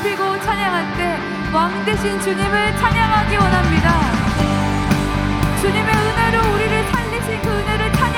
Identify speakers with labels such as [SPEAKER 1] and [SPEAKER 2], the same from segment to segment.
[SPEAKER 1] 높이고 찬양할 때 왕 대신 주님을 찬양하기 원합니다. 주님의 은혜로 우리를 살리신 그 은혜를 찬양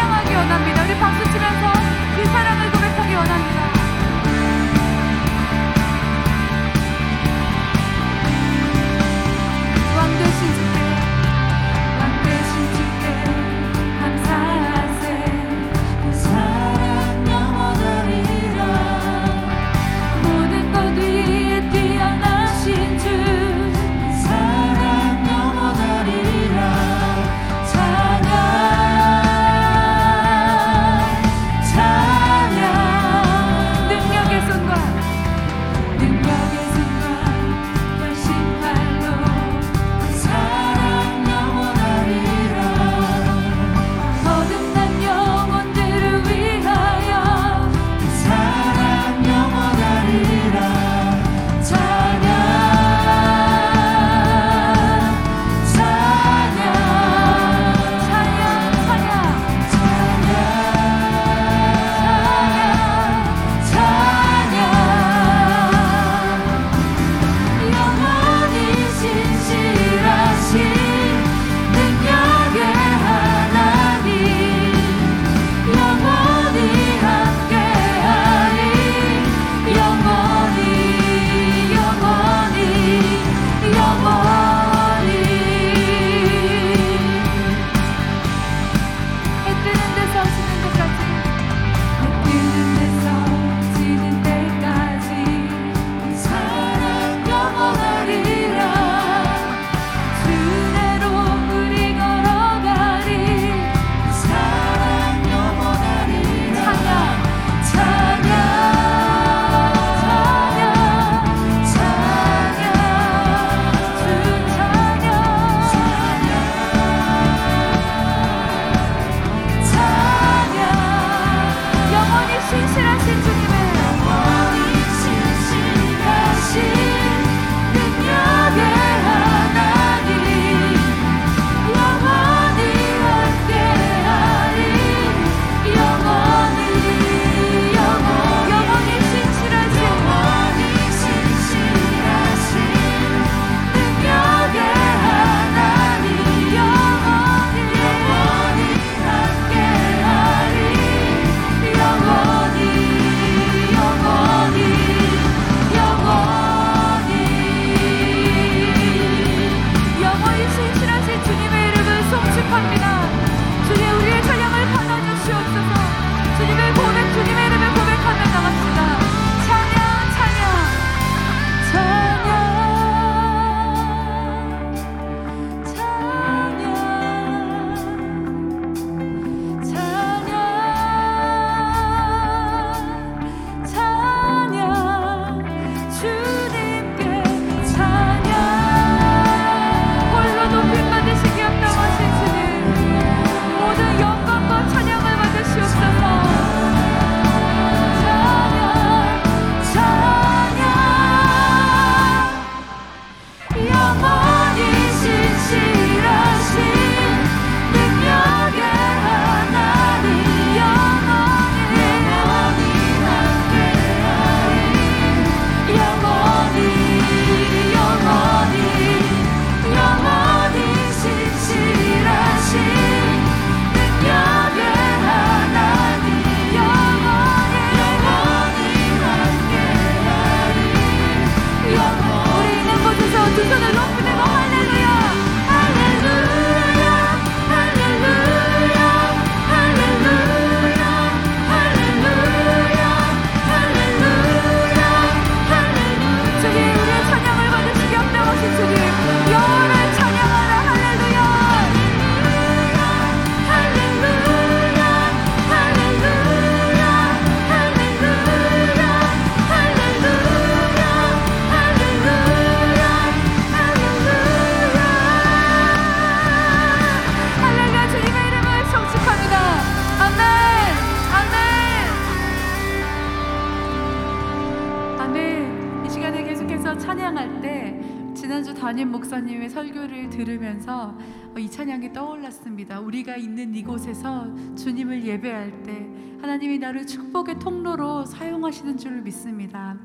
[SPEAKER 1] 담임 목사님의 설교를 들으면서 어, 이 찬양이 떠올랐습니다. 우리가 있는 이곳에서 주님을 예배할 때 하나님이 나를 축복의 통로로 사용하시는 줄 믿습니다.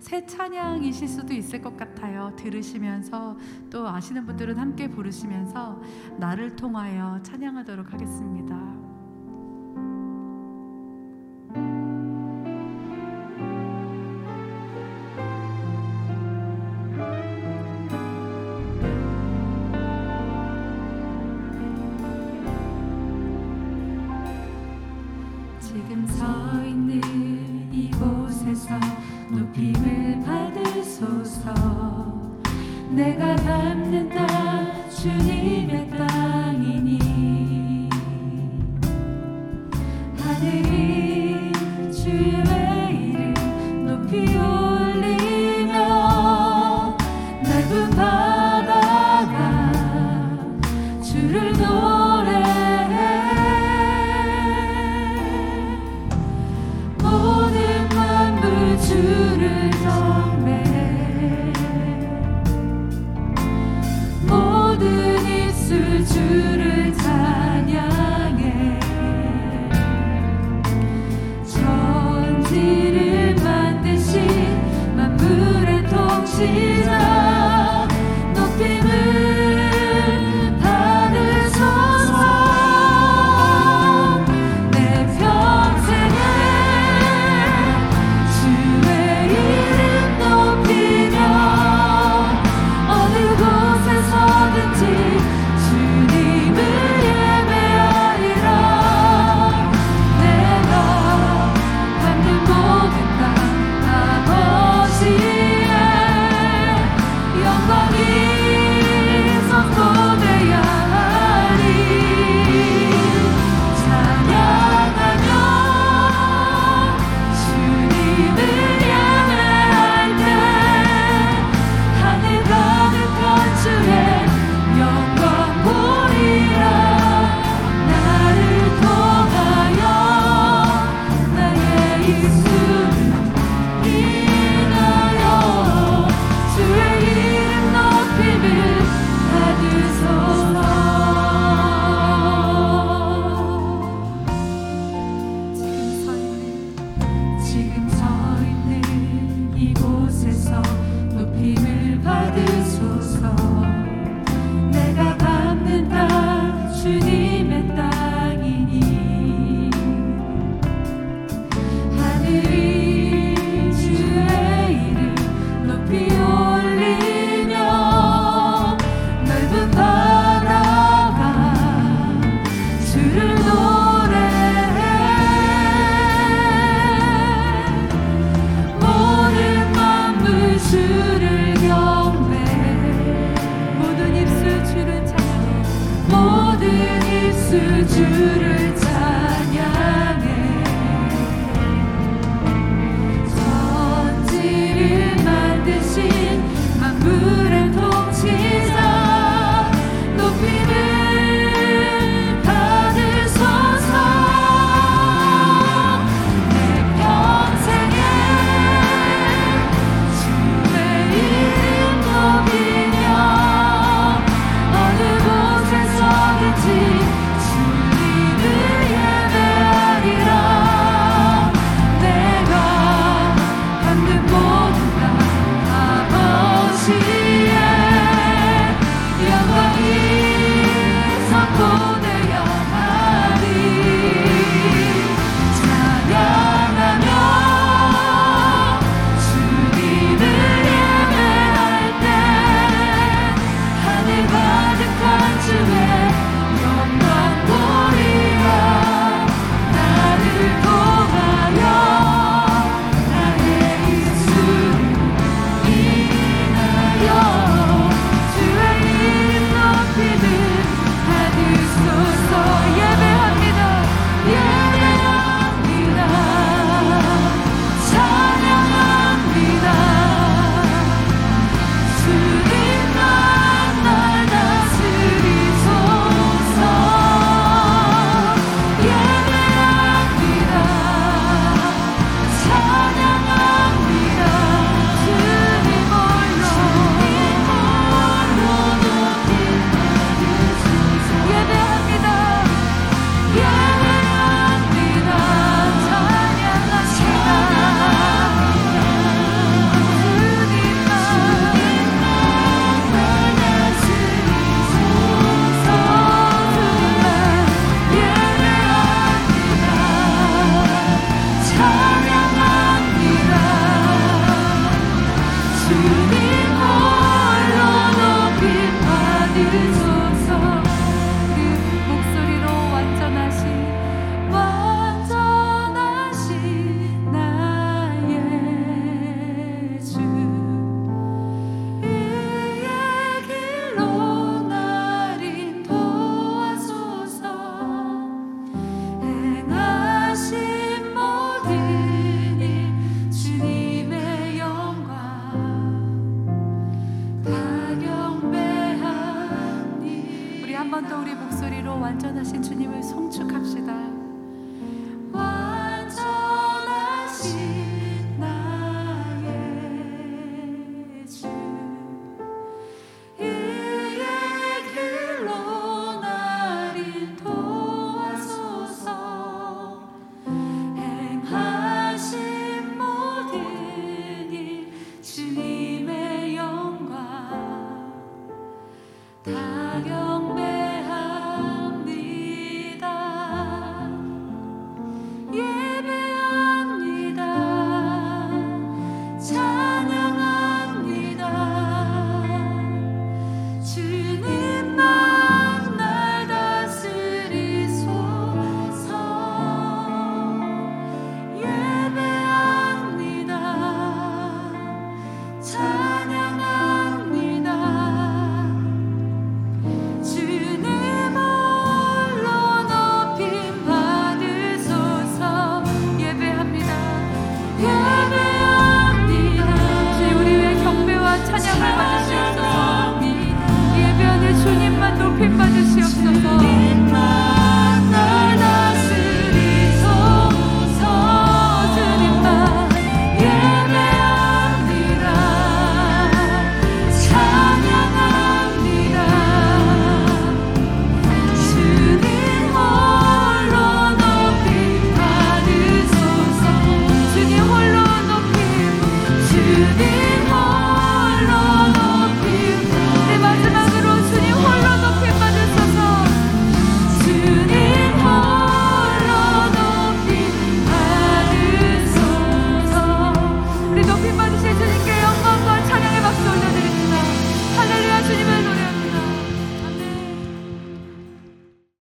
[SPEAKER 1] 새 찬양이실 수도 있을 것 같아요. 들으시면서 또 아시는 분들은 함께 부르시면서 나를 통하여 찬양하도록 하겠습니다. 통